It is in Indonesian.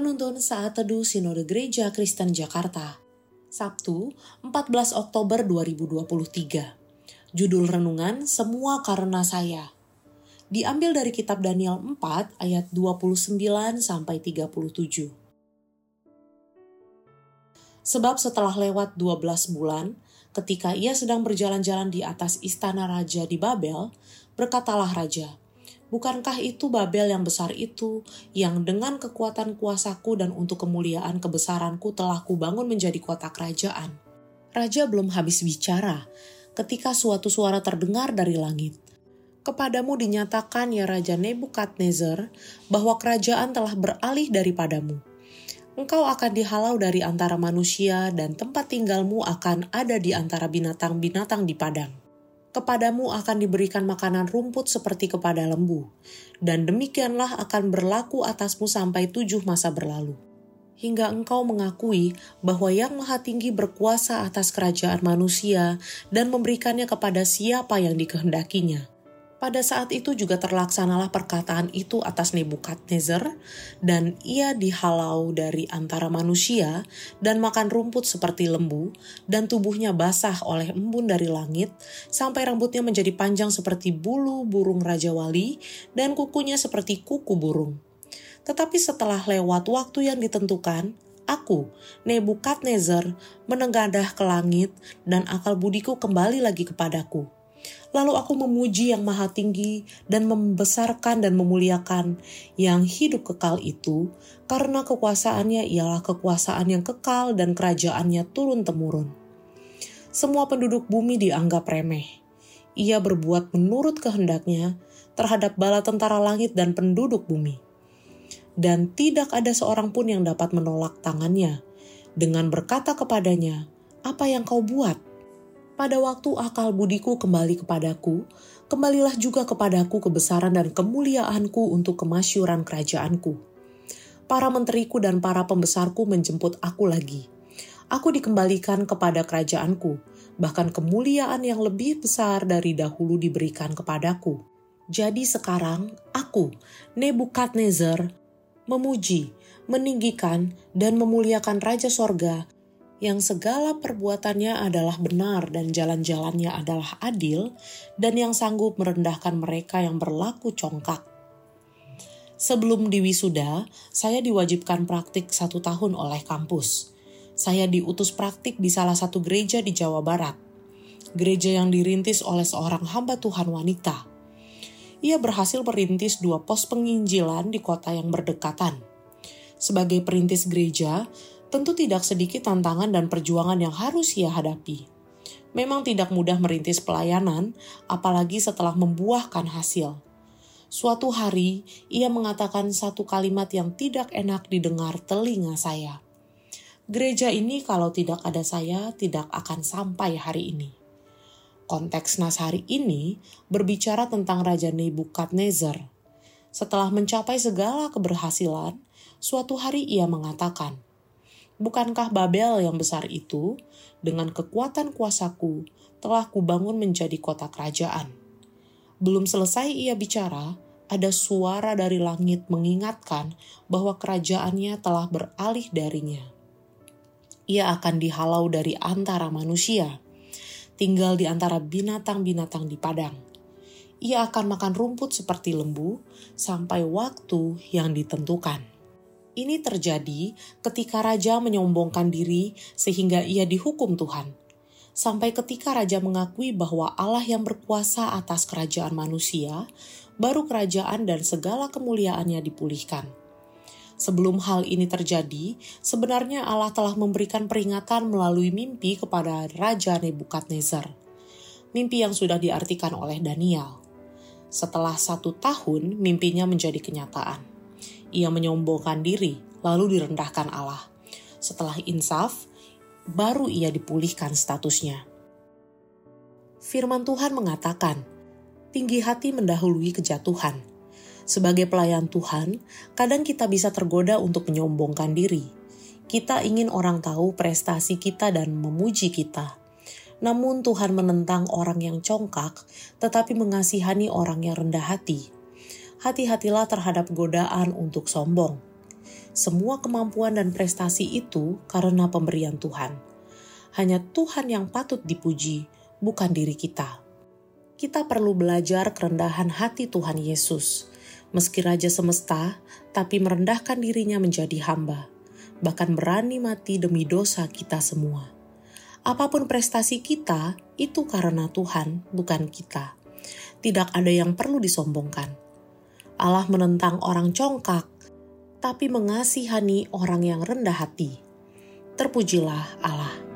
Penuntun Saat Teduh Sinode Gereja Kristen Jakarta. Sabtu 14 Oktober 2023 Judul Renungan Semua Karena Saya. Diambil dari kitab Daniel 4 ayat 29 sampai 37 Sebab setelah lewat 12 bulan, ketika ia sedang berjalan-jalan di atas istana raja di Babel, berkatalah raja, Bukankah itu Babel yang besar itu, yang dengan kekuatan kuasaku dan untuk kemuliaan kebesaranku telah kubangun menjadi kota kerajaan? Raja belum habis bicara, ketika suatu suara terdengar dari langit. Kepadamu dinyatakan ya Raja Nebukadnezar, bahwa kerajaan telah beralih daripadamu. Engkau akan dihalau dari antara manusia dan tempat tinggalmu akan ada di antara binatang-binatang di padang kepadamu akan diberikan makanan rumput seperti kepada lembu, dan demikianlah akan berlaku atasmu sampai tujuh masa berlalu. Hingga engkau mengakui bahwa Yang Maha Tinggi berkuasa atas kerajaan manusia dan memberikannya kepada siapa yang dikehendakinya pada saat itu juga terlaksanalah perkataan itu atas Nebukadnezar, dan ia dihalau dari antara manusia dan makan rumput seperti lembu, dan tubuhnya basah oleh embun dari langit, sampai rambutnya menjadi panjang seperti bulu burung Raja Wali, dan kukunya seperti kuku burung. Tetapi setelah lewat waktu yang ditentukan, aku, Nebukadnezar, menenggadah ke langit, dan akal budiku kembali lagi kepadaku Lalu aku memuji yang maha tinggi dan membesarkan dan memuliakan yang hidup kekal itu, karena kekuasaannya ialah kekuasaan yang kekal dan kerajaannya turun-temurun. Semua penduduk bumi dianggap remeh. Ia berbuat menurut kehendaknya terhadap bala tentara langit dan penduduk bumi. Dan tidak ada seorang pun yang dapat menolak tangannya dengan berkata kepadanya, "Apa yang kau buat?" Pada waktu akal budiku kembali kepadaku, kembalilah juga kepadaku kebesaran dan kemuliaanku untuk kemasyuran kerajaanku. Para menteriku dan para pembesarku menjemput aku lagi. Aku dikembalikan kepada kerajaanku, bahkan kemuliaan yang lebih besar dari dahulu diberikan kepadaku. Jadi sekarang aku, Nebukadnezar, memuji, meninggikan, dan memuliakan Raja Sorga yang segala perbuatannya adalah benar dan jalan-jalannya adalah adil, dan yang sanggup merendahkan mereka yang berlaku congkak. Sebelum diwisuda, saya diwajibkan praktik satu tahun oleh kampus. Saya diutus praktik di salah satu gereja di Jawa Barat. Gereja yang dirintis oleh seorang hamba Tuhan wanita. Ia berhasil merintis dua pos penginjilan di kota yang berdekatan. Sebagai perintis gereja, tentu tidak sedikit tantangan dan perjuangan yang harus ia hadapi. Memang tidak mudah merintis pelayanan, apalagi setelah membuahkan hasil. Suatu hari, ia mengatakan satu kalimat yang tidak enak didengar telinga saya. Gereja ini kalau tidak ada saya tidak akan sampai hari ini. Konteks nas hari ini berbicara tentang Raja Nebukadnezar. Setelah mencapai segala keberhasilan, suatu hari ia mengatakan, Bukankah Babel yang besar itu, dengan kekuatan kuasaku, telah kubangun menjadi kota kerajaan? Belum selesai ia bicara, ada suara dari langit mengingatkan bahwa kerajaannya telah beralih darinya. Ia akan dihalau dari antara manusia, tinggal di antara binatang-binatang di padang. Ia akan makan rumput seperti lembu sampai waktu yang ditentukan. Ini terjadi ketika raja menyombongkan diri sehingga ia dihukum Tuhan. Sampai ketika raja mengakui bahwa Allah yang berkuasa atas kerajaan manusia, baru kerajaan dan segala kemuliaannya dipulihkan. Sebelum hal ini terjadi, sebenarnya Allah telah memberikan peringatan melalui mimpi kepada Raja Nebukadnezar. Mimpi yang sudah diartikan oleh Daniel. Setelah satu tahun, mimpinya menjadi kenyataan ia menyombongkan diri, lalu direndahkan Allah. Setelah insaf, baru ia dipulihkan statusnya. Firman Tuhan mengatakan, tinggi hati mendahului kejatuhan. Sebagai pelayan Tuhan, kadang kita bisa tergoda untuk menyombongkan diri. Kita ingin orang tahu prestasi kita dan memuji kita. Namun Tuhan menentang orang yang congkak, tetapi mengasihani orang yang rendah hati hati-hatilah terhadap godaan untuk sombong. Semua kemampuan dan prestasi itu karena pemberian Tuhan. Hanya Tuhan yang patut dipuji, bukan diri kita. Kita perlu belajar kerendahan hati Tuhan Yesus. Meski Raja Semesta, tapi merendahkan dirinya menjadi hamba, bahkan berani mati demi dosa kita semua. Apa pun prestasi kita, itu karena Tuhan, bukan kita. Tidak ada yang perlu disombongkan. Allah menentang orang congkak, tapi mengasihani orang yang rendah hati. Terpujilah Allah.